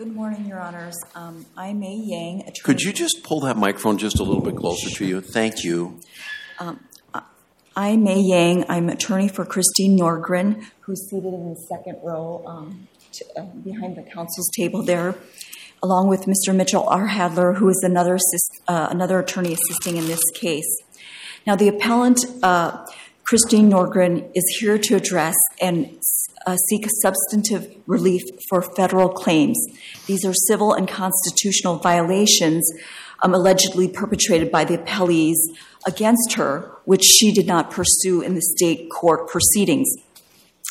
Good morning, Your Honors. Um, I'm May Yang, attorney. Could you just pull that microphone just a little bit closer to you? Thank you. I'm May Yang. I'm attorney for Christine Nordgren, who's seated in the second row um, to, uh, behind the counsel's table there, along with Mr. Mitchell R. Hadler, who is another assist, uh, another attorney assisting in this case. Now, the appellant, uh, Christine Nordgren, is here to address and uh, seek substantive relief for federal claims. These are civil and constitutional violations um, allegedly perpetrated by the appellees against her, which she did not pursue in the state court proceedings.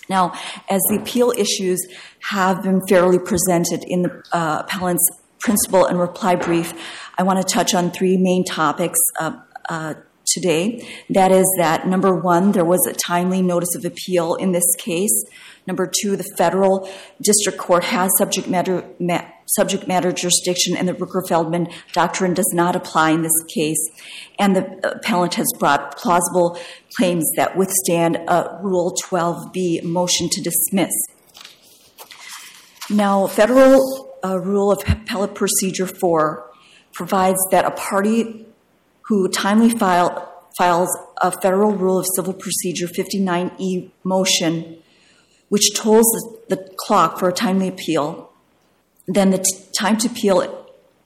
Now, as the appeal issues have been fairly presented in the uh, appellant's principal and reply brief, I want to touch on three main topics uh, uh, today. That is that number one, there was a timely notice of appeal in this case. Number two, the federal district court has subject matter, ma- subject matter jurisdiction, and the Rooker-Feldman doctrine does not apply in this case. And the appellant has brought plausible claims that withstand a Rule 12b motion to dismiss. Now, federal uh, rule of appellate procedure 4 provides that a party who timely file, files a federal rule of civil procedure 59e motion which tolls the, the clock for a timely appeal, then the t- time to appeal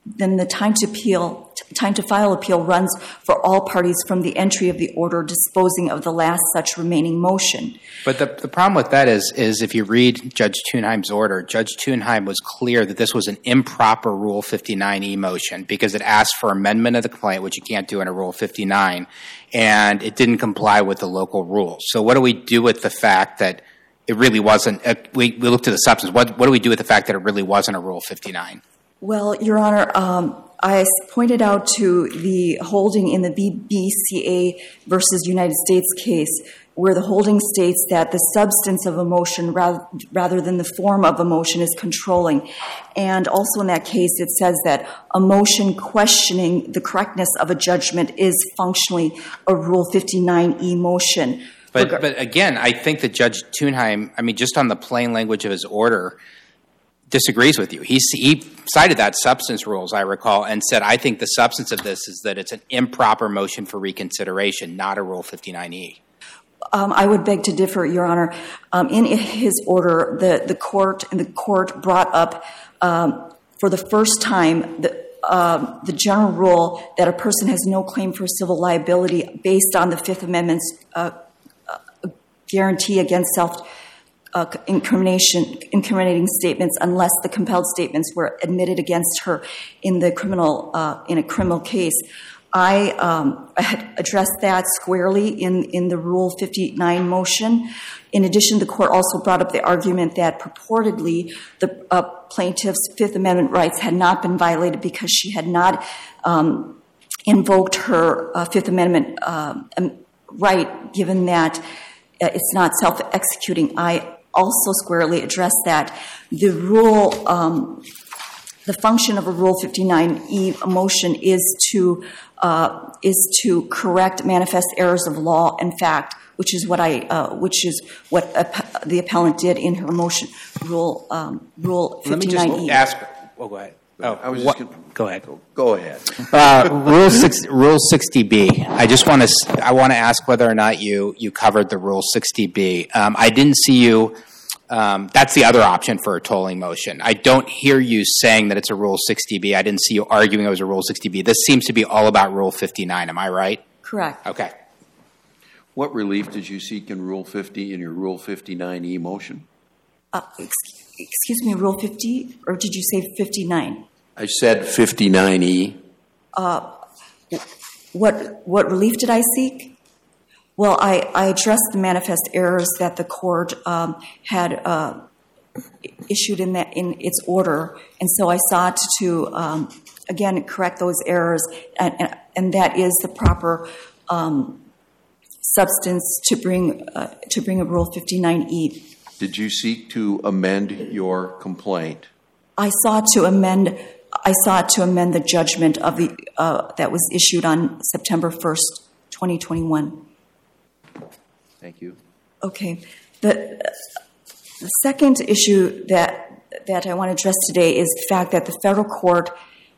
then the time to appeal time to file appeal runs for all parties from the entry of the order disposing of the last such remaining motion. But the, the problem with that is, is if you read Judge Tunheim's order, Judge Thunheim was clear that this was an improper Rule 59e motion because it asked for amendment of the complaint, which you can't do in a Rule 59, and it didn't comply with the local rules. So what do we do with the fact that it really wasn't, uh, we, we looked at the substance. What, what do we do with the fact that it really wasn't a Rule 59? Well, Your Honor, um, I pointed out to the holding in the BBCA versus United States case where the holding states that the substance of a motion rather, rather than the form of a motion is controlling. And also in that case, it says that a motion questioning the correctness of a judgment is functionally a Rule 59e motion. But, but again, I think that Judge Tunheim, I mean, just on the plain language of his order, disagrees with you. He, he cited that substance rule, as I recall, and said, I think the substance of this is that it's an improper motion for reconsideration, not a Rule 59e. Um, I would beg to differ, Your Honor. Um, in his order, the, the court and the court brought up um, for the first time the, um, the general rule that a person has no claim for civil liability based on the Fifth Amendment's uh, uh, guarantee against self uh, incriminating statements unless the compelled statements were admitted against her in the criminal uh, in a criminal case. I, um, addressed that squarely in, in the Rule 59 motion. In addition, the court also brought up the argument that purportedly the uh, plaintiff's Fifth Amendment rights had not been violated because she had not um, invoked her uh, Fifth Amendment um, right, given that uh, it's not self executing. I also squarely addressed that. The rule, um, the function of a Rule 59e motion is to uh, is to correct manifest errors of law and fact, which is what I uh, which is what app- the appellant did in her motion. Rule um, Rule 59e. Let me just ask. Oh, go ahead. Oh, I was what- just gonna- go ahead. Go ahead. Uh, Rule six, Rule sixty B. I just want to. I want to ask whether or not you you covered the Rule sixty B. Um, I didn't see you. Um, that's the other option for a tolling motion. I don't hear you saying that it's a Rule sixty B. I didn't see you arguing it was a Rule sixty B. This seems to be all about Rule fifty nine. Am I right? Correct. Okay. What relief did you seek in Rule 50 in your Rule 59E motion? Uh, ex- excuse me, Rule 50, or did you say 59? I said E. 59E. What, what relief did I seek? Well, I, I addressed the manifest errors that the court um, had uh, issued in that in its order, and so I sought to um, again correct those errors, and, and, and that is the proper um, substance to bring uh, to bring a Rule 59e. Did you seek to amend your complaint? I sought to amend. I sought to amend the judgment of the uh, that was issued on September first, 2021. Thank you. Okay. The, the second issue that that I want to address today is the fact that the federal court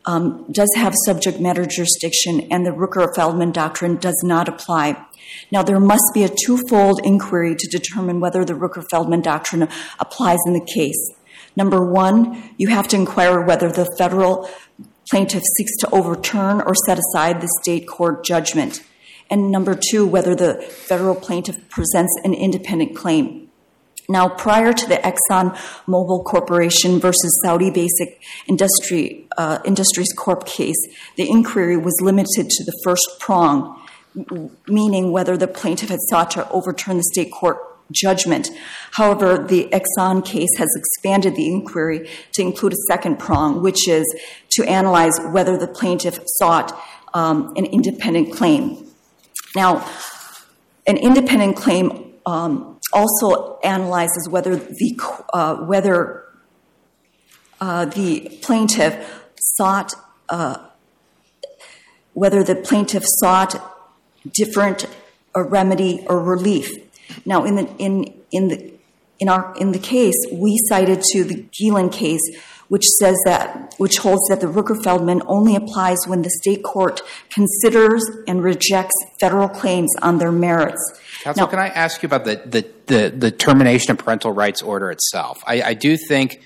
um, does have subject matter jurisdiction and the Rooker-Feldman doctrine does not apply. Now, there must be a twofold inquiry to determine whether the Rooker-Feldman doctrine applies in the case. Number one, you have to inquire whether the federal plaintiff seeks to overturn or set aside the state court judgment. And number two, whether the federal plaintiff presents an independent claim. Now, prior to the Exxon Mobil Corporation versus Saudi Basic Industry, uh, Industries Corp case, the inquiry was limited to the first prong, meaning whether the plaintiff had sought to overturn the state court judgment. However, the Exxon case has expanded the inquiry to include a second prong, which is to analyze whether the plaintiff sought um, an independent claim. Now, an independent claim um, also analyzes whether the uh, whether uh, the plaintiff sought uh, whether the plaintiff sought different a remedy or relief. Now, in the in in the in our in the case, we cited to the Gielen case, which says that which holds that the Rooker-Feldman only applies when the state court considers and rejects federal claims on their merits. Counsel, now, can I ask you about the, the, the, the, termination of parental rights order itself? I, I, do think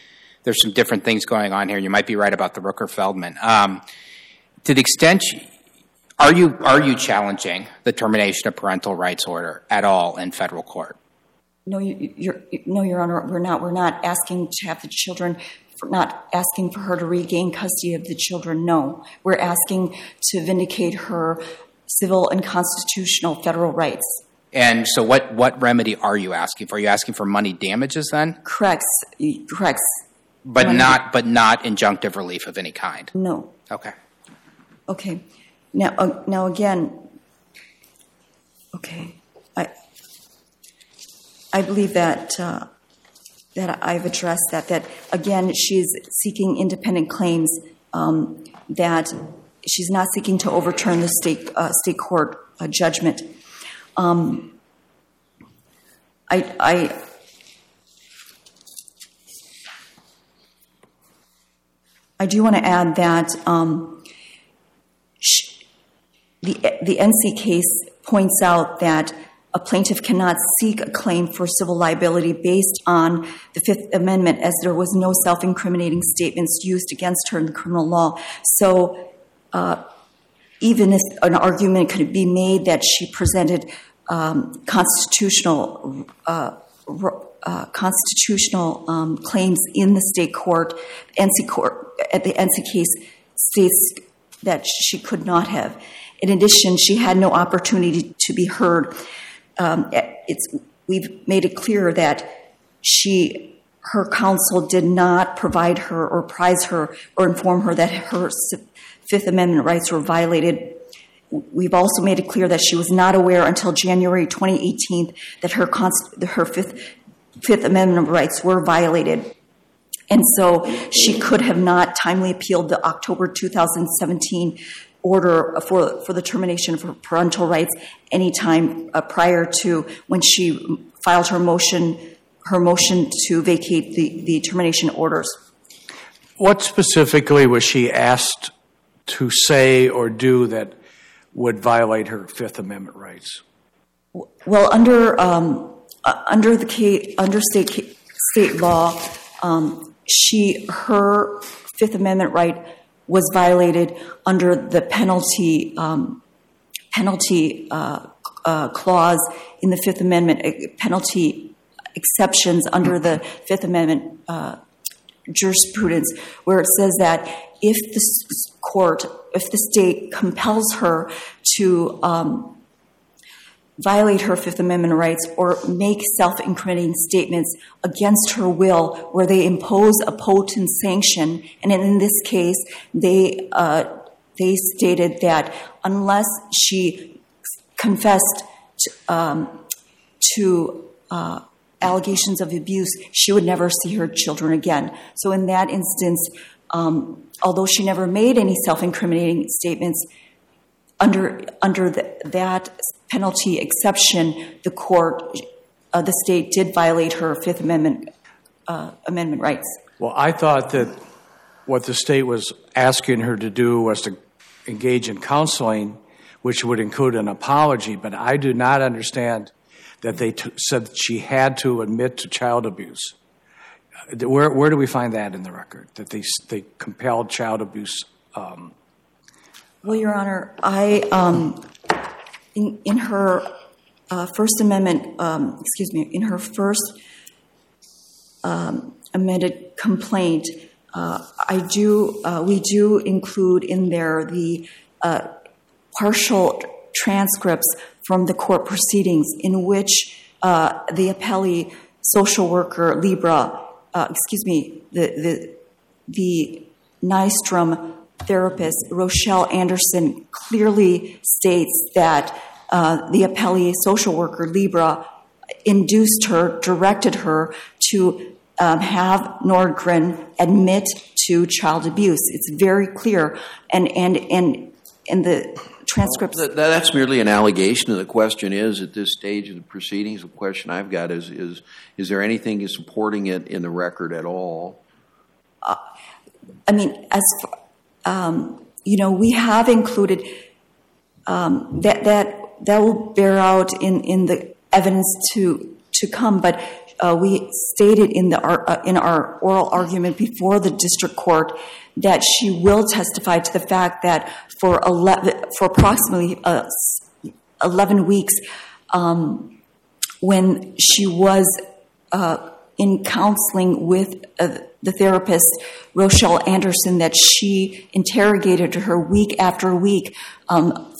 there's some different things going on here. You might be right about the Rooker-Feldman. Um, to the extent are you are you challenging the termination of parental rights order at all in federal court? No, you, no, Your Honor, we're not. We're not asking to have the children. Not asking for her to regain custody of the children. No, we're asking to vindicate her civil and constitutional federal rights. And so, what what remedy are you asking for? Are you asking for money damages then? Correct. Correct. But not but not injunctive relief of any kind. No. Okay. Okay. Now, uh, now again, okay, I, I believe that uh, that I've addressed that. That again, she's seeking independent claims. Um, that she's not seeking to overturn the state uh, state court uh, judgment. Um, I, I I do want to add that um, the, the NC case points out that a plaintiff cannot seek a claim for civil liability based on the Fifth Amendment, as there was no self incriminating statements used against her in the criminal law. So, uh, even if an argument could be made that she presented um, constitutional uh, uh, constitutional um, claims in the state court, NC court at the NC case states that she could not have. In addition, she had no opportunity to be heard. Um, we've made it clear that she, her counsel did not provide her or prize her or inform her that her Fifth Amendment rights were violated. We've also made it clear that she was not aware until January 2018 that her, her Fifth, Fifth Amendment rights were violated. And so she could have not timely appealed the October 2017 order for, for the termination of her parental rights anytime uh, prior to when she filed her motion her motion to vacate the, the termination orders. What specifically was she asked to say or do that would violate her Fifth Amendment rights? Well, under um, uh, under the under state state law, um, she her Fifth Amendment right was violated under the penalty um, penalty uh, uh, clause in the Fifth Amendment, penalty exceptions under the Fifth Amendment uh, jurisprudence, where it says that if the court, if the state compels her to um, violate her Fifth Amendment rights or make self incriminating statements against her will where they impose a potent sanction. And in this case, they, uh, they stated that unless she confessed to, um, to uh, allegations of abuse, she would never see her children again. So, in that instance, um, although she never made any self incriminating statements, under under the, that penalty exception, the court, uh, the state did violate her Fifth Amendment uh, amendment rights. Well, I thought that what the state was asking her to do was to engage in counseling, which would include an apology, but I do not understand that they said that she had to admit to child abuse. Uh, Where, where do we find that in the record? That they, they compelled child abuse? Um, Well, Your Honor, I, um, in, in her uh, First Amendment, um, excuse me, in her first um, amended complaint, uh, I do, uh, we do include in there the uh, partial transcripts from the court proceedings in which uh, the appellee social worker Libra, uh, excuse me, the the the Nystrom therapist Rochelle Anderson clearly states that the appellee social worker Libra induced her, directed her to um, have Nordgren admit to child abuse. It's very clear, and and and in the transcripts. That, that's merely an allegation, and the question is, at this stage of the proceedings, the question I've got is, is, is there anything supporting it in the record at all? I mean, as um, you know, we have included um, that that that will bear out in, in the evidence to to come. But uh, we stated in the uh, in our oral argument before the district court that she will testify to the fact that for eleven for approximately uh, eleven weeks, um, when she was uh, in counseling with uh, the therapist Rochelle Anderson that she interrogated her week after week, um,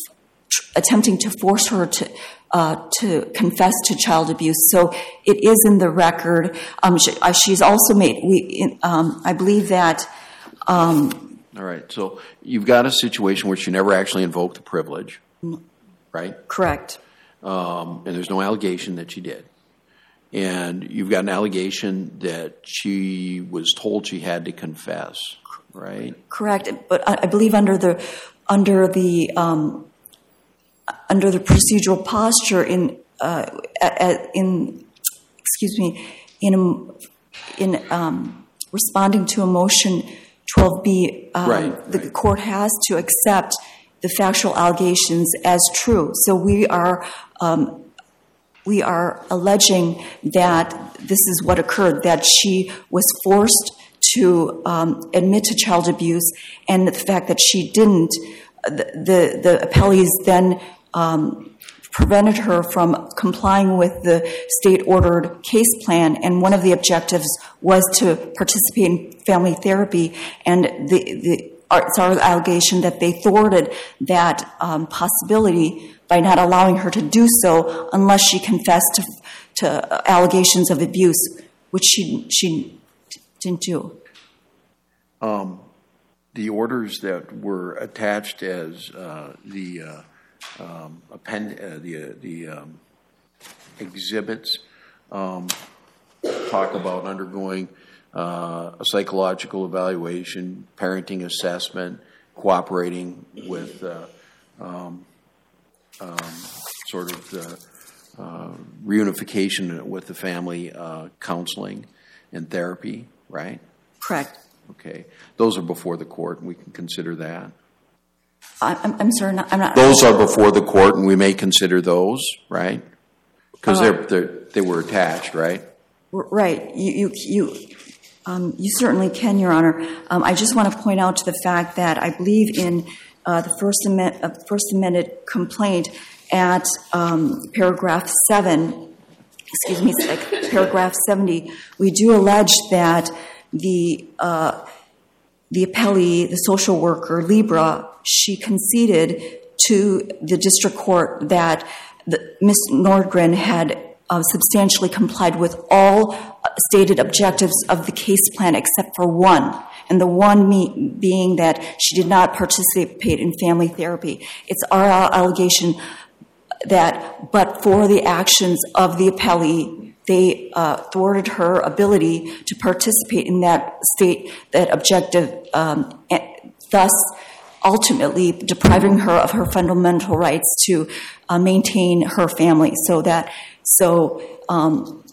attempting to force her to. Uh, to confess to child abuse, so it is in the record. Um, she, uh, she's also made. We, in, um, I believe that All right, so you've got a situation where she never actually invoked the privilege, right? correct. Um, and there's no allegation that she did. And you've got an allegation that she was told she had to confess, right? Correct, but I I believe under the under the um, under the procedural posture in uh, in excuse me in in um, responding to a motion 12b, um, the court has to accept the factual allegations as true. So we are. Um, we are alleging that this is what occurred, that she was forced to um, admit to child abuse, and the fact that she didn't, the, the, the appellees then um, prevented her from complying with the state ordered case plan, and one of the objectives was to participate in family therapy, and the, it's our allegation that they thwarted that um, possibility by not allowing her to do so unless she confessed to, allegations of abuse, which she, she didn't do. The orders that were attached as uh, the uh, um, append, uh, the, uh, the um, exhibits um, talk about undergoing uh, a psychological evaluation, parenting assessment, cooperating with uh, um, um, sort of the uh, reunification with the family, uh, counseling and therapy, right? Correct. Okay, those are before the court, and we can consider that. I'm, I'm sorry, not, I'm not. Those are before the court, and we may consider those, right? Because they're, they're, they were attached, right? Right. You, you, you, um, you certainly can, Your Honor. Um, I just want to point out to the fact that I believe in uh, the First, amend, uh, First Amendment complaint at um, paragraph 7, excuse me, like paragraph 70, we do allege that the, uh, the appellee, the social worker, Libra, she conceded to the district court that Ms. Nordgren had uh, substantially complied with all stated objectives of the case plan except for one, and the one me- being that she did not participate in family therapy. It's our allegation that, but for the actions of the appellee, they uh, thwarted her ability to participate in that state, that objective, um, thus ultimately depriving her of her fundamental rights to uh, maintain her family. So that, so um,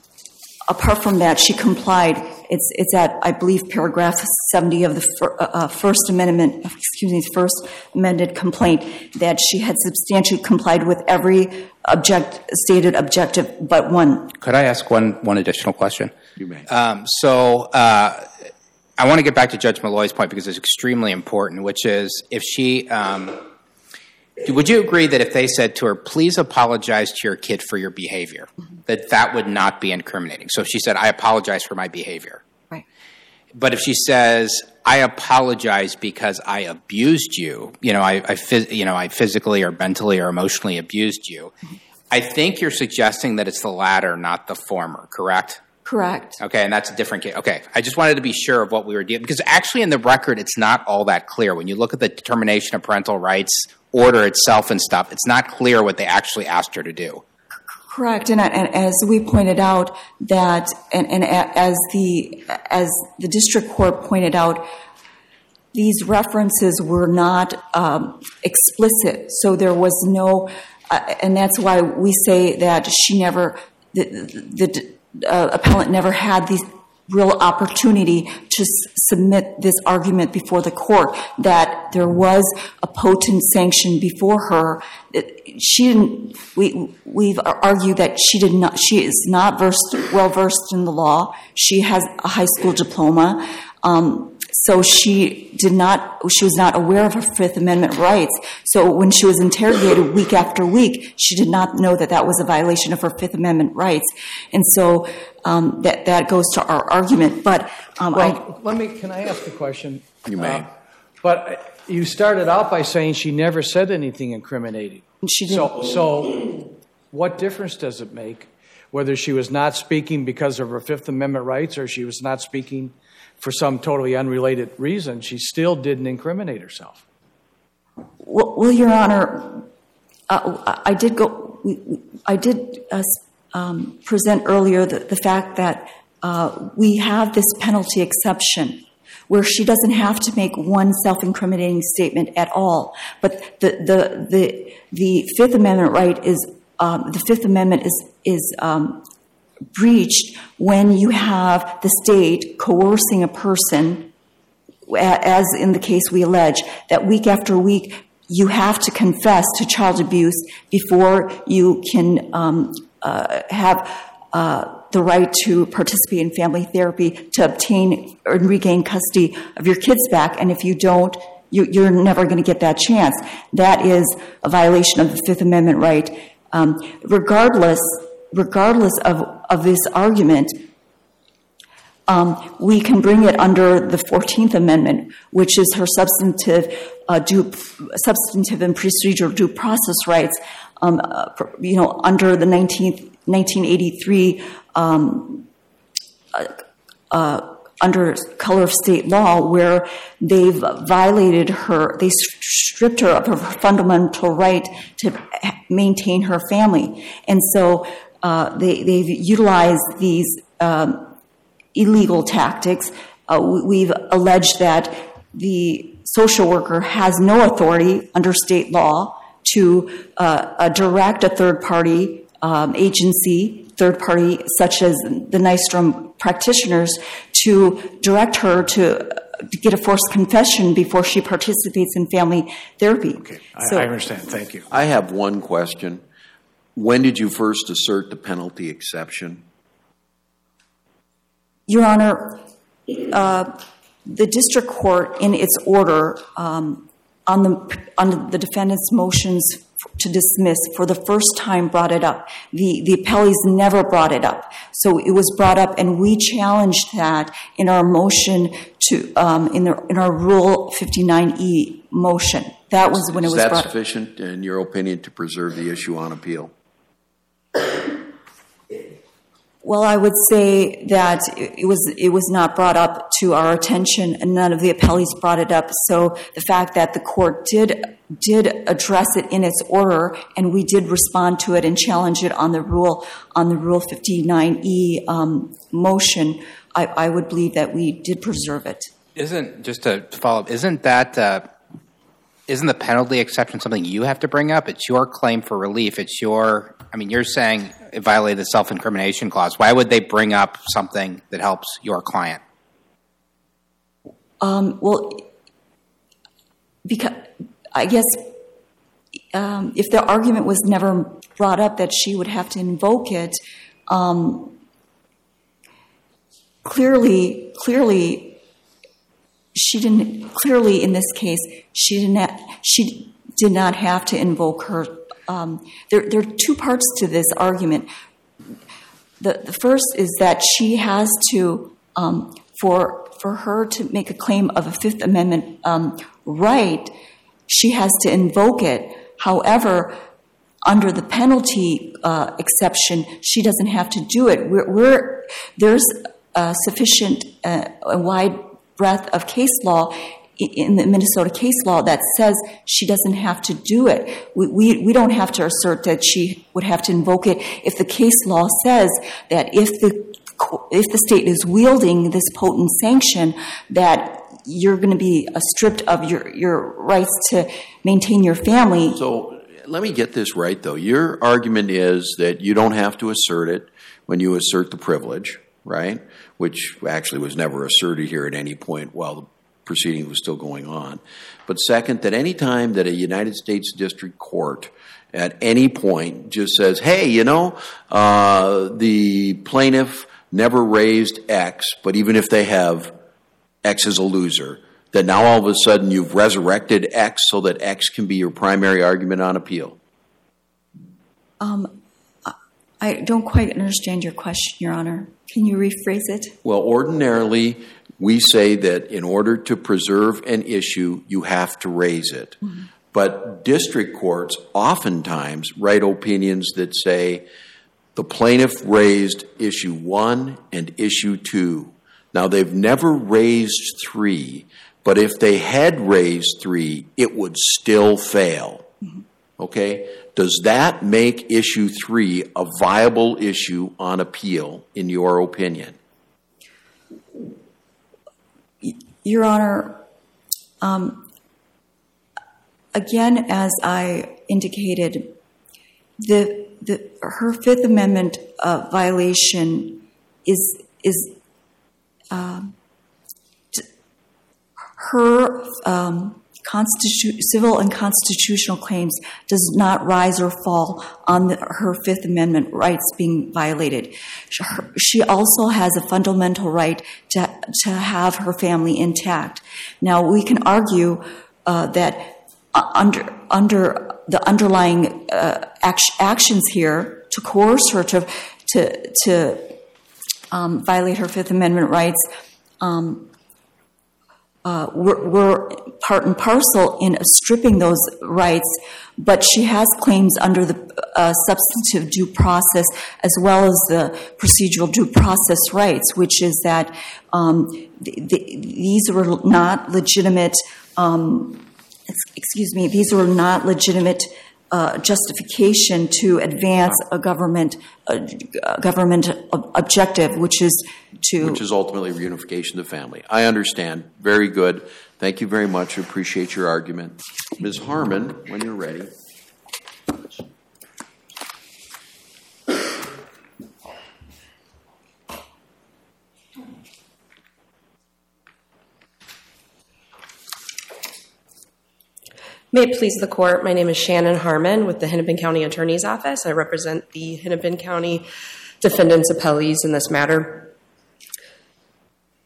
apart from that, she complied. It's, it's at, I believe, paragraph 70 of the fir- uh, uh, First Amendment, excuse me, First Amended complaint, that she had substantially complied with every object, stated objective but one. Could I ask one, one additional question? You may. Um, so uh, I want to get back to Judge Malloy's point because it's extremely important, which is if she, um, would you agree that if they said to her, please apologize to your kid for your behavior, that that would not be incriminating? So if she said, I apologize for my behavior. Right. But if she says, I apologize because I abused you, you know, I, I you know, I physically or mentally or emotionally abused you, mm-hmm. I think you're suggesting that it's the latter, not the former, correct? Correct. Okay, and that's a different case. Okay, I just wanted to be sure of what we were dealing because actually in the record it's not all that clear. When you look at the determination of parental rights order itself and stuff, it's not clear what they actually asked her to do. Correct, and, and as we pointed out, that and, and as the as the district court pointed out, these references were not um, explicit, so there was no, uh, and that's why we say that she never, the, the Uh, appellant never had the real opportunity to submit this argument before the court that there was a potent sanction before her. She didn't. We we've argued that she did not. She is not well versed in the law. She has a high school diploma. Um, so she did not, she was not aware of her Fifth Amendment rights. So when she was interrogated week after week, she did not know that that was a violation of her Fifth Amendment rights. And so um, that, that goes to our argument. But um, I, Well, let me, can I ask a question? You may. Uh, But you started out by saying she never said anything incriminating. She So, so what difference does it make whether she was not speaking because of her Fifth Amendment rights or she was not speaking for some totally unrelated reason? She still didn't incriminate herself. Well, Your Honor, uh, I did go, I did uh, um, present earlier the, the fact that uh, we have this penalty exception where she doesn't have to make one self-incriminating statement at all. But the, the, the, the Fifth Amendment right is, um, the Fifth Amendment is, is um, breached when you have the state coercing a person as in the case we allege, that week after week you have to confess to child abuse before you can um, uh, have uh, the right to participate in family therapy to obtain or regain custody of your kids back. And if you don't, you, you're never going to get that chance. That is a violation of the Fifth Amendment right. Um, regardless, regardless of, of this argument, um, we can bring it under the Fourteenth Amendment, which is her substantive, uh, due, substantive and procedural due process rights. Um, uh, you know, under the 19th, 1983, um, uh, uh, under color of state law, where they've violated her, they stripped her of her fundamental right to maintain her family, and so they, they've utilized these. Um, illegal tactics. Uh, we- we've alleged that the social worker has no authority under state law to uh, uh, direct a third party um, agency, third party such as the Nystrom practitioners, to direct her to, to get a forced confession before she participates in family therapy. Okay, I, So- I understand. Thank you. I have one question. When did you first assert the penalty exception? Your Honor, uh, the district court, in its order um, on the on the defendant's motions to dismiss, for the first time brought it up. The the appellees never brought it up, so it was brought up, and we challenged that in our motion to um, in the in our Rule 59E motion. That was when it Is was that brought. up. sufficient, in your opinion, to preserve the issue on appeal? Well, I would say that it was it was not brought up to our attention, and none of the appellees brought it up. So the fact that the court did did address it in its order, and we did respond to it and challenge it on the rule on the Rule 59E um, motion, I, I would believe that we did preserve it. Isn't just to follow up? Isn't that uh, isn't the penalty exception something you have to bring up? It's your claim for relief. It's your, I mean, you're saying it violated the self incrimination clause. Why would they bring up something that helps your client? Um, well, because I guess um, if the argument was never brought up that she would have to invoke it, um, clearly, clearly, she didn't. Clearly, in this case, she didn't. She did not have to invoke her. Um, there, are two parts to this argument. The, the first is that she has to, um, for for her to make a claim of a Fifth Amendment um, right, she has to invoke it. However, under the penalty uh, exception, she doesn't have to do it. We're, there's sufficient, uh, a wide breadth of case law in the Minnesota case law that says she doesn't have to do it. We, we, we, don't have to assert that she would have to invoke it if the case law says that if the if the state is wielding this potent sanction, that you're going to be stripped of your, your rights to maintain your family. So let me get this right, though. Your argument is that you don't have to assert it when you assert the privilege, right? Which actually was never asserted here at any point while the proceeding was still going on. But second, that any time that a United States District Court at any point just says, hey, you know, uh, the plaintiff never raised X, but even if they have, X is a loser, that now all of a sudden you've resurrected X so that X can be your primary argument on appeal? Um, I don't quite understand your question, Your Honor. Can you rephrase it? Well, ordinarily, we say that in order to preserve an issue, you have to raise it. Mm-hmm. But district courts oftentimes write opinions that say the plaintiff raised issue one and issue two. Now, they've never raised three, but if they had raised three, it would still fail. Mm-hmm. Okay? Does that make issue three a viable issue on appeal, in your opinion? Your Honor, um, again, as I indicated, the, the, her Fifth Amendment uh, violation is is uh, her um, civil and constitutional claims does not rise or fall on the, her Fifth Amendment rights being violated. She also has a fundamental right to, to have her family intact. Now, we can argue uh, that uh, under, under the underlying uh, act- actions here to coerce her to, to, to um, violate her Fifth Amendment rights um, were, were, part and parcel in stripping those rights, but she has claims under the uh, substantive due process as well as the procedural due process rights, which is that um, the, the, these were not legitimate. Um, excuse me, these were not legitimate uh, justification to advance a government a government objective, which is to which is ultimately reunification of the family. I understand. Very good. Thank you very much. I appreciate your argument, Ms. Harmon. When you're ready. May it please the court, my name is Shannon Harmon with the Hennepin County Attorney's Office. I represent the Hennepin County defendants' appellees in this matter.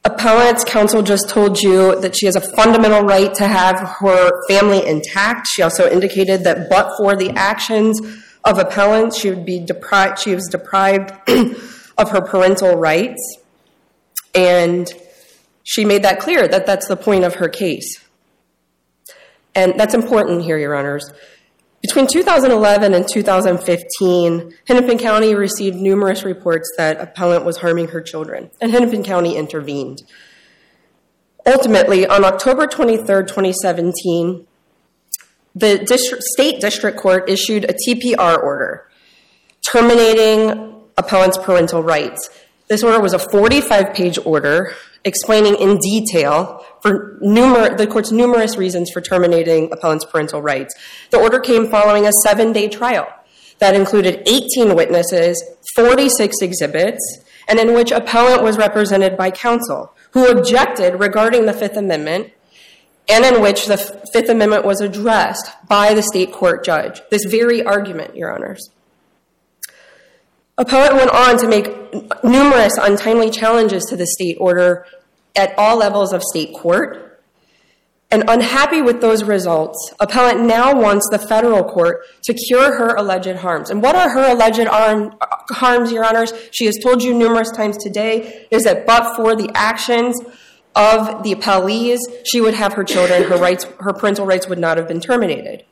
Appellant's counsel just told you that she has a fundamental right to have her family intact. She also indicated that but for the actions of appellants, she would be deprived she was deprived of her parental rights. And she made that clear that that's the point of her case. And that's important here, Your Honors. Between 2011 and 2015, Hennepin County received numerous reports that appellant was harming her children, and Hennepin County intervened. Ultimately, on October 23, 2017, the district, state district court issued a TPR order terminating appellant's parental rights. This order was a 45 page order, explaining in detail for the court's numerous reasons for terminating appellant's parental rights. The order came following a seven-day trial that included 18 witnesses, 46 exhibits, and in which appellant was represented by counsel who objected regarding the Fifth Amendment and in which the Fifth Amendment was addressed by the state court judge. This very argument, Your Honors. Appellant went on to make numerous untimely challenges to the state order at all levels of state court. And unhappy with those results, appellant now wants the federal court to cure her alleged harms. And what are her alleged arm, harms, Your Honors? She has told you numerous times today is that but for the actions of the appellees, she would have her children, her rights, her parental rights would not have been terminated.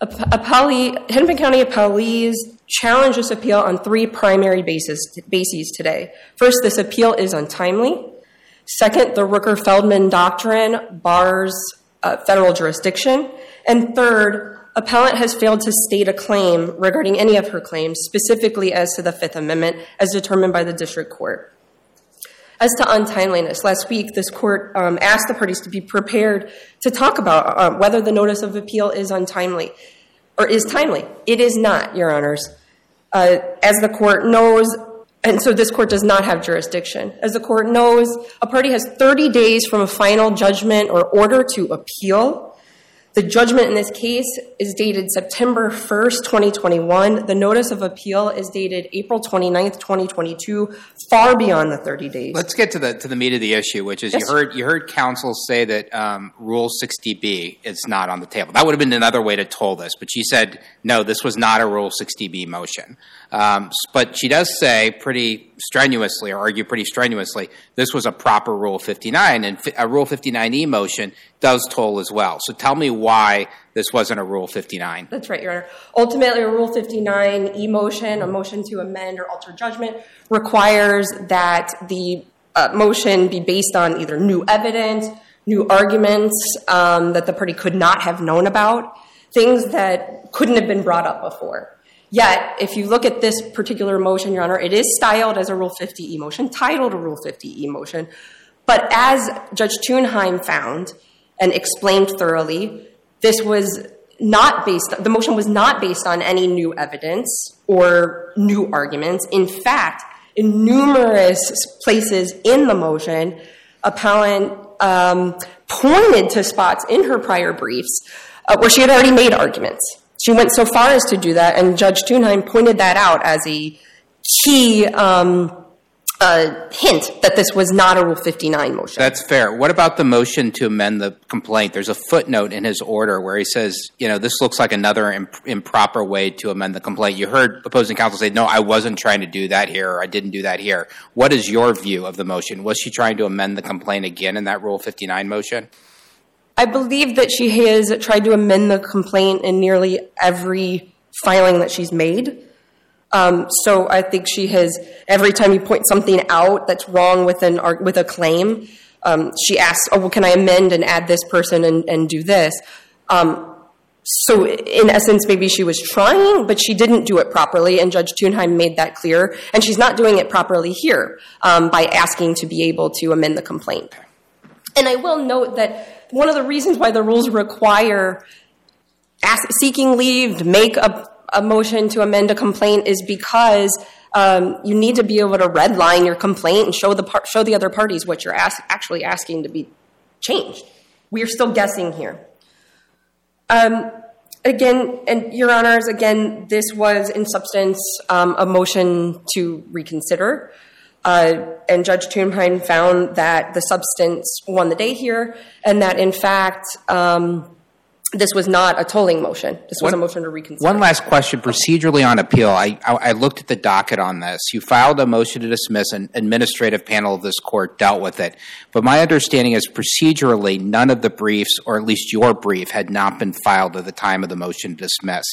Appellee, Hennepin County appellees challenge this appeal on three primary bases, bases today. First, this appeal is untimely. Second, the Rooker-Feldman doctrine bars uh, federal jurisdiction. And third, appellant has failed to state a claim regarding any of her claims, specifically as to the Fifth Amendment, as determined by the district court. As to untimeliness, last week this court um, asked the parties to be prepared to talk about uh, whether the notice of appeal is untimely or is timely. It is not, Your Honors. As the court knows, and so this court does not have jurisdiction. As the court knows, a party has 30 days from a final judgment or order to appeal. The judgment in this case is dated September 1st, 2021. The notice of appeal is dated April 29th, 2022, far beyond the 30 days. Let's get to the to the meat of the issue, which is you heard you heard counsel say that um, Rule 60B is not on the table. That would have been another way to toll this, but she said no, this was not a Rule 60B motion. Um, but she does say pretty strenuously, or argue pretty strenuously, this was a proper Rule 59, and a Rule 59E motion does toll as well. So tell me why this wasn't a Rule 59. That's right, Your Honor. Ultimately, a Rule 59 E motion, a motion to amend or alter judgment, requires that the uh, motion be based on either new evidence, new arguments um, that the party could not have known about, things that couldn't have been brought up before. Yet, if you look at this particular motion, Your Honor, it is styled as a Rule 50E motion, titled a Rule 50E motion. But as Judge Tunheim found and explained thoroughly, this was not based, the motion was not based on any new evidence or new arguments. In fact, in numerous places in the motion, appellant um, pointed to spots in her prior briefs uh, where she had already made arguments. She went so far as to do that, and Judge Tunheim pointed that out as a key um, uh, hint that this was not a Rule 59 motion. That's fair. What about the motion to amend the complaint? There's a footnote in his order where he says, you know, this looks like another imp- improper way to amend the complaint. You heard opposing counsel say, no, I wasn't trying to do that here, or I didn't do that here. What is your view of the motion? Was she trying to amend the complaint again in that Rule 59 motion? I believe that she has tried to amend the complaint in nearly every filing that she's made. Um, so I think she has, every time you point something out that's wrong with, an, with a claim, um, she asks, oh, well, can I amend and add this person and, and do this? Um, so in essence, maybe she was trying, but she didn't do it properly, and Judge Tunheim made that clear. And she's not doing it properly here um, by asking to be able to amend the complaint. And I will note that one of the reasons why the rules require ask, seeking leave to make a, a motion to amend a complaint is because um, you need to be able to redline your complaint and show the par- show the other parties what you're ask- actually asking to be changed. We are still guessing here. Um, again, and Your Honors, again, this was in substance um, a motion to reconsider. Uh, and Judge Tunheim found that the substance won the day here, and that in fact um, this was not a tolling motion. This was One- a motion to reconsider. One last question procedurally on appeal. I, I, I looked at the docket on this. You filed a motion to dismiss, an administrative panel of this court dealt with it. But my understanding is procedurally, none of the briefs, or at least your brief, had not been filed at the time of the motion to dismiss.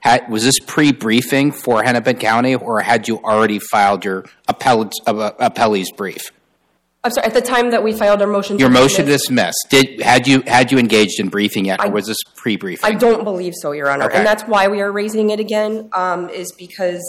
Had, was this pre-briefing for Hennepin County, or had you already filed your appellate, uh, appellee's brief? I'm sorry. At the time that we filed our motion, Your motion to dismiss. Did had you had you engaged in briefing yet, or I- was this pre-briefing? I don't believe so, Your Honor, Okay. and that's why we are raising it again. Um, is because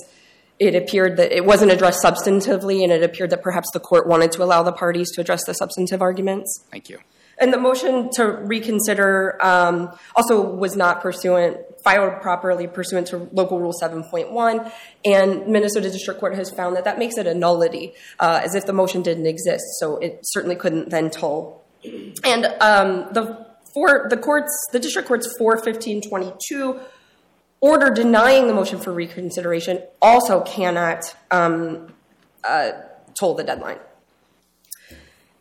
it appeared that it wasn't addressed substantively, and it appeared that perhaps the court wanted to allow the parties to address the substantive arguments. Thank you. And the motion to reconsider um, also was not pursuant, filed properly pursuant to Local Rule 7.1, and Minnesota District Court has found that that makes it a nullity, uh, as if the motion didn't exist, so it certainly couldn't then toll. And um, the for the courts, the district court's 41522 order denying the motion for reconsideration also cannot um, uh, toll the deadline.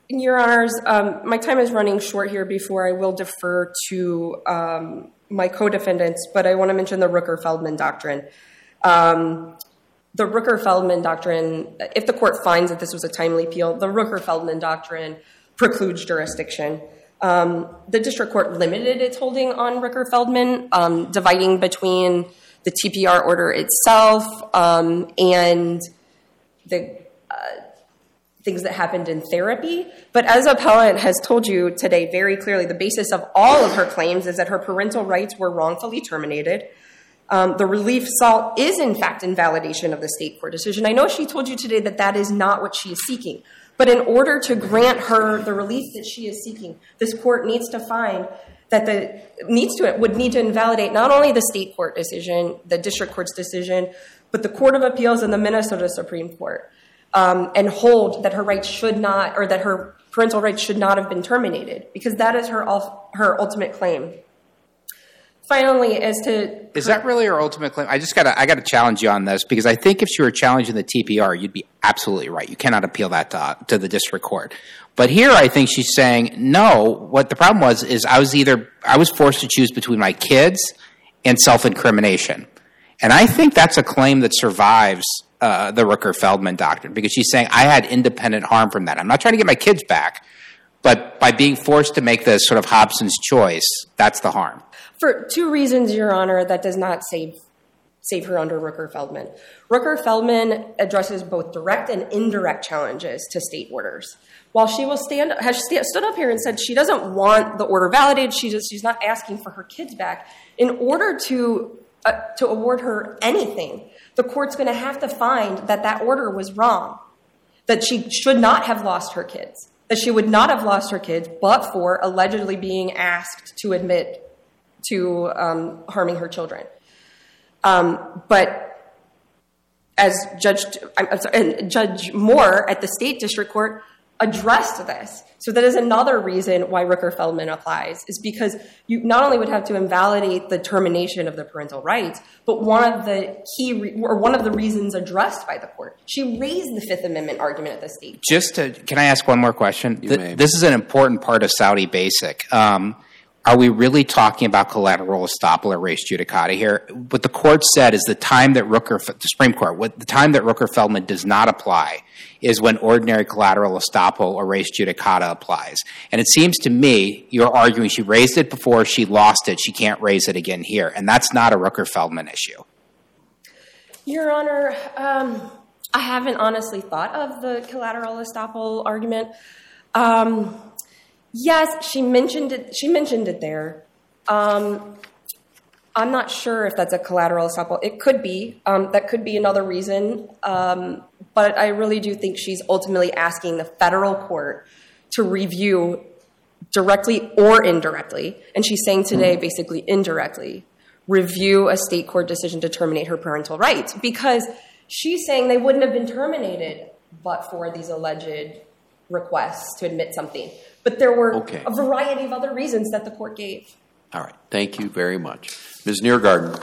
Your Honors, um, my time is running short here before I will defer to my co-defendants, but I want to mention the Rooker-Feldman Doctrine. Um, the Rooker-Feldman Doctrine, if the court finds that this was a timely appeal, the Rooker-Feldman Doctrine precludes jurisdiction. Um, the district court limited its holding on Rooker-Feldman, um, dividing between the TPR order itself um, and the uh, things that happened in therapy. But as appellant has told you today very clearly, the basis of all of her claims is that her parental rights were wrongfully terminated. Um, the relief sought is, in fact, invalidation of the state court decision. I know she told you today that that is not what she is seeking. But in order to grant her the relief that she is seeking, this court needs to find that the needs to would need to invalidate not only the state court decision, the district court's decision, but the Court of Appeals and the Minnesota Supreme Court Um, and hold that her rights should not, or that her parental rights should not have been terminated, because that is her her ultimate claim. Finally, as to is that really her ultimate claim? I just got I got to challenge you on this because I think if she were challenging the TPR, you'd be absolutely right. You cannot appeal that to, to the district court. But here, I think she's saying no. What the problem was is I was either I was forced to choose between my kids and self incrimination, and I think that's a claim that survives uh, the Rooker Feldman doctrine because she's saying I had independent harm from that. I'm not trying to get my kids back, but by being forced to make this sort of Hobson's choice, that's the harm. For two reasons, Your Honor, that does not save save her under Rooker Feldman. Rooker Feldman addresses both direct and indirect challenges to state orders. While she will stand has stood up here and said she doesn't want the order validated, she just, she's not asking for her kids back. In order to uh, to award her anything, the court's going to have to find that that order was wrong, that she should not have lost her kids, that she would not have lost her kids but for allegedly being asked to admit to um, harming her children. Um, but as Judge, sorry, Judge Moore at the state district court addressed this. So that is another reason why Rooker-Feldman applies, is because you not only would have to invalidate the termination of the parental rights, but one of the key re- or one of the reasons addressed by the court. She raised the Fifth Amendment argument at the state. Just to, can I ask one more question? Th- this is an important part of Saudi Basic. Um, are we really talking about collateral estoppel or res judicata here? What the court said is the time that Rooker, the Supreme Court, what the time that Rooker Feldman does not apply is when ordinary collateral estoppel or res judicata applies. And it seems to me you're arguing she raised it before, she lost it, she can't raise it again here. And that's not a Rooker Feldman issue. Your Honor, um, I haven't honestly thought of the collateral estoppel argument. Um, Yes, she mentioned it. She mentioned it there. Um, I'm not sure if that's a collateral estoppel. It could be. Um, that could be another reason. Um, but I really do think she's ultimately asking the federal court to review directly or indirectly, and she's saying today basically indirectly, review a state court decision to terminate her parental rights because she's saying they wouldn't have been terminated but for these alleged requests to admit something. But there were okay. a variety of other reasons that the court gave. All right. Thank you very much. Ms. Niergarten.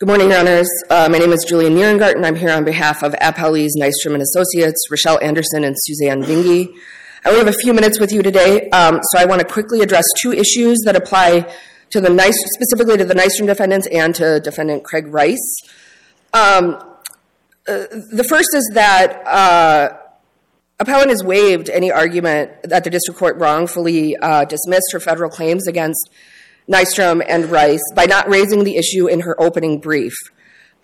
Good morning, Your Honors. Uh, my name is Julian Nierengarten. I'm here on behalf of Appellees Nystrom and Associates, Rochelle Anderson and Suzanne Vinge. I only have a few minutes with you today, um, so I want to quickly address two issues that apply to the specifically to the Nystrom defendants and to Defendant Craig Rice. Um, uh, the first is that uh, appellant has waived any argument that the district court wrongfully uh, dismissed her federal claims against Nystrom and Rice by not raising the issue in her opening brief.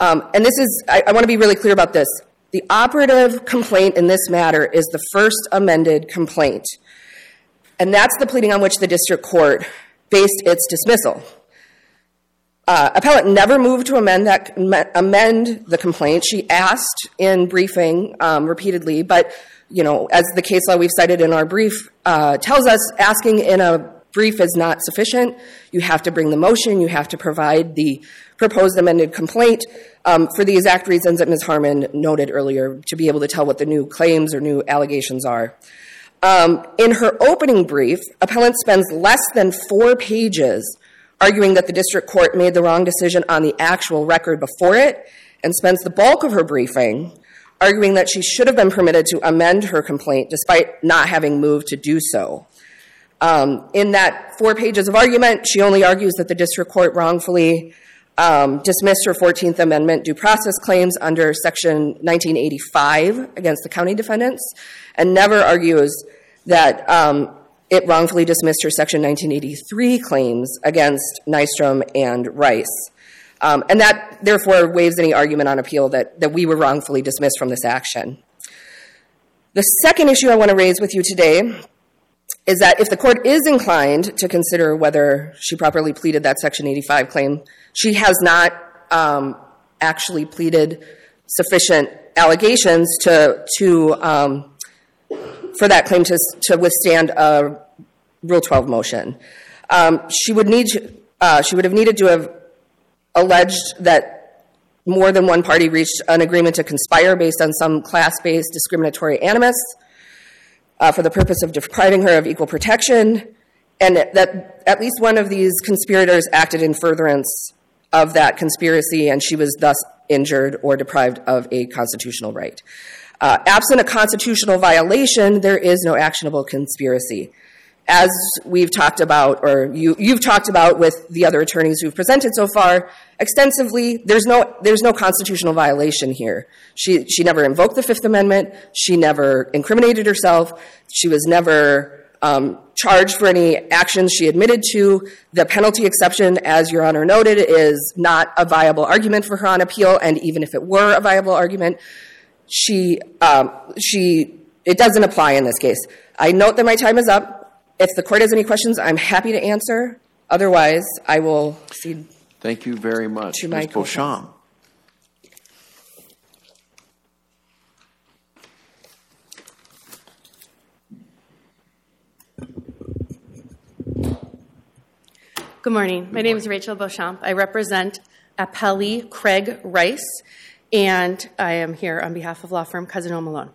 Um, and this is, I, I want to be really clear about this. The operative complaint in this matter is the first amended complaint. And that's the pleading on which the district court based its dismissal. Uh, appellant never moved to amend that amend the complaint. She asked in briefing um, repeatedly, but you know, as the case law we've cited in our brief uh, tells us, asking in a brief is not sufficient. You have to bring the motion. You have to provide the proposed amended complaint um, for the exact reasons that Ms. Harmon noted earlier to be able to tell what the new claims or new allegations are. Um, in her opening brief, appellant spends less than four pages arguing that the district court made the wrong decision on the actual record before it and spends the bulk of her briefing arguing that she should have been permitted to amend her complaint despite not having moved to do so. Um, in that four pages of argument, she only argues that the district court wrongfully um, dismissed her 14th Amendment due process claims under Section 1985 against the county defendants and never argues that um, it wrongfully dismissed her Section 1983 claims against Nystrom and Rice. And that therefore waives any argument on appeal that, that we were wrongfully dismissed from this action. The second issue I want to raise with you today is that if the court is inclined to consider whether she properly pleaded that Section 85 claim, she has not um, actually pleaded sufficient allegations to, to um, for that claim to, to withstand a Rule 12 motion. Um, she would need uh, she would have needed to have alleged that more than one party reached an agreement to conspire based on some class-based discriminatory animus uh, for the purpose of depriving her of equal protection, and that at least one of these conspirators acted in furtherance of that conspiracy, and she was thus injured or deprived of a constitutional right. Uh, absent a constitutional violation, there is no actionable conspiracy as we've talked about, or you, you've talked about with the other attorneys who've presented so far extensively, there's no, there's no constitutional violation here. She, she never invoked the Fifth Amendment. She never incriminated herself. She was never um, charged for any actions she admitted to. The penalty exception, as Your Honor noted, is not a viable argument for her on appeal, and even if it were a viable argument, she, um, she, it doesn't apply in this case. I note that my time is up. If the court has any questions, I'm happy to answer. Otherwise, I will cede. Thank you very much. To Ms. Beauchamp. Good morning. My name is Rachel Beauchamp. I represent appellee Craig Rice, and I am here on behalf of law firm Cousin Malone.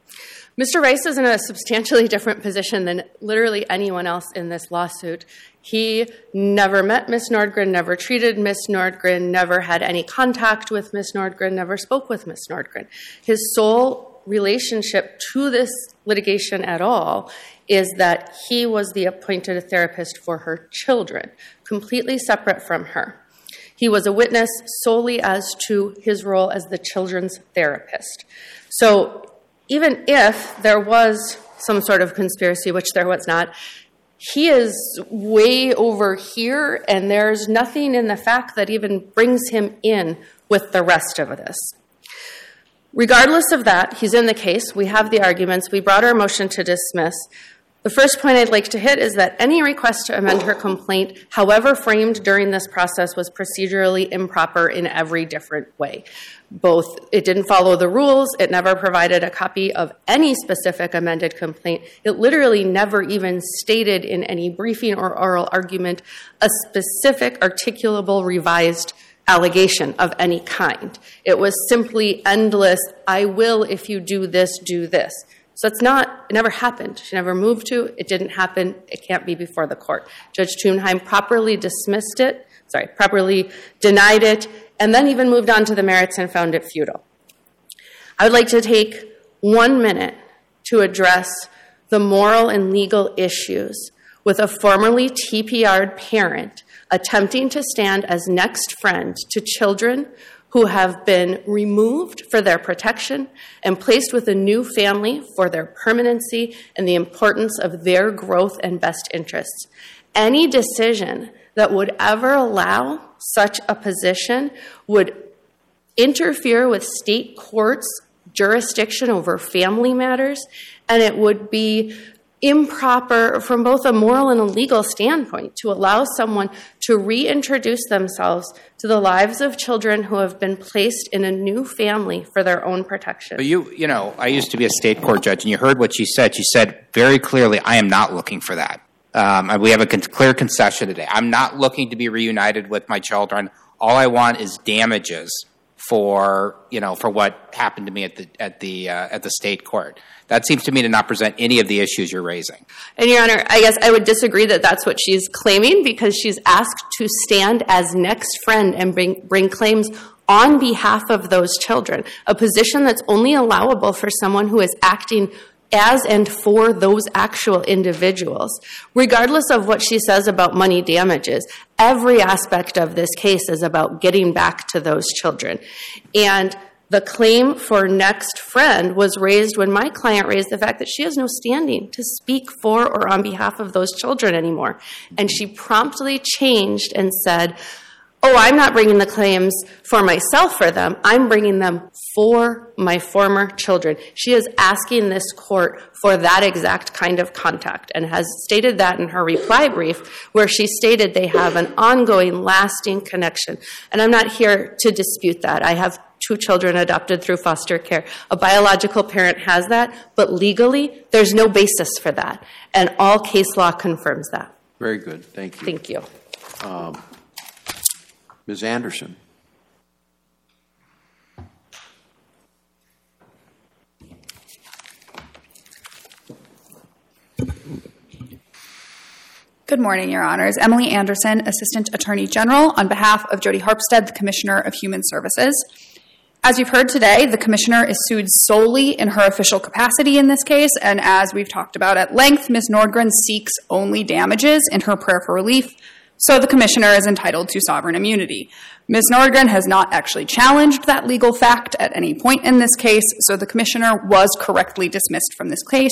Mr. Rice is in a substantially different position than literally anyone else in this lawsuit. He never met Miss Nordgren, never treated Miss Nordgren, never had any contact with Miss Nordgren, never spoke with Miss Nordgren. His sole relationship to this litigation at all is that he was the appointed therapist for her children, completely separate from her. He was a witness solely as to his role as the children's therapist. So even if there was some sort of conspiracy, which there was not, he is way over here, and there's nothing in the fact that even brings him in with the rest of this. Regardless of that, he's in the case. We have the arguments. We brought our motion to dismiss. The first point I'd like to hit is that any request to amend her complaint, however framed during this process, was procedurally improper in every different way. Both it didn't follow the rules, it never provided a copy of any specific amended complaint. It literally never even stated in any briefing or oral argument a specific articulable revised allegation of any kind. It was simply endless, I will if you do this, do this. So it's not, it never happened. She never moved to, it didn't happen, it can't be before the court. Judge Tunheim properly dismissed it, sorry, properly denied it, and then even moved on to the merits and found it futile. I would like to take one minute to address the moral and legal issues with a formerly TPR'd parent attempting to stand as next friend to children who have been removed for their protection and placed with a new family for their permanency and the importance of their growth and best interests. Any decision that would ever allow such a position would interfere with state courts' jurisdiction over family matters, and it would be improper from both a moral and a legal standpoint to allow someone to reintroduce themselves to the lives of children who have been placed in a new family for their own protection. But you, you know, I used to be a state court judge, and you heard what she said. She said very clearly, I am not looking for that. Um, we have a con- clear concession today. I'm not looking to be reunited with my children. All I want is damages for you know for what happened to me at the at the uh, at the state court. That seems to me to not present any of the issues you're raising. And, Your Honor, I guess I would disagree that that's what she's claiming because she's asked to stand as next friend and bring, bring claims on behalf of those children, a position that's only allowable for someone who is acting as and for those actual individuals. Regardless of what she says about money damages, every aspect of this case is about getting back to those children. And the claim for next friend was raised when my client raised the fact that she has no standing to speak for or on behalf of those children anymore. And she promptly changed and said, Oh, I'm not bringing the claims for myself for them. I'm bringing them for my former children. She is asking this court for that exact kind of contact and has stated that in her reply brief, where she stated they have an ongoing, lasting connection. And I'm not here to dispute that. I have two children adopted through foster care. A biological parent has that, but legally, there's no basis for that. And all case law confirms that. Very good, thank you. Thank you. Um, Ms. Anderson? Good morning, Your Honors. Emily Anderson, Assistant Attorney General, on behalf of Jodi Harpstead, the Commissioner of Human Services. As you've heard today, the Commissioner is sued solely in her official capacity in this case, and as we've talked about at length, Ms. Nordgren seeks only damages in her prayer for relief, so the Commissioner is entitled to sovereign immunity. Ms. Nordgren has not actually challenged that legal fact at any point in this case, so the Commissioner was correctly dismissed from this case.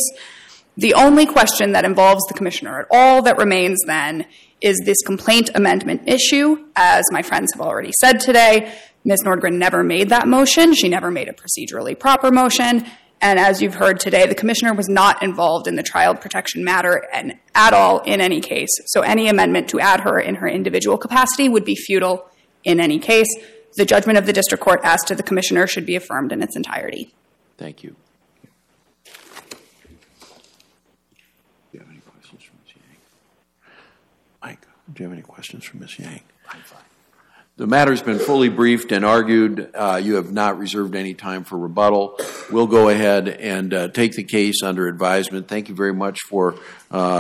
The only question that involves the Commissioner at all that remains then is this complaint amendment issue. As my friends have already said today, Ms. Nordgren never made that motion. She never made a procedurally proper motion. And as you've heard today, the Commissioner was not involved in the child protection matter and at all in any case. So any amendment to add her in her individual capacity would be futile in any case. The judgment of the District Court as to the Commissioner should be affirmed in its entirety. Thank you. Do you have any questions for Ms. Yang? Mike, do you have any questions for Ms. Yang? The matter's been fully briefed and argued. Uh, You have not reserved any time for rebuttal. We'll go ahead and uh, take the case under advisement. Thank you very much for uh,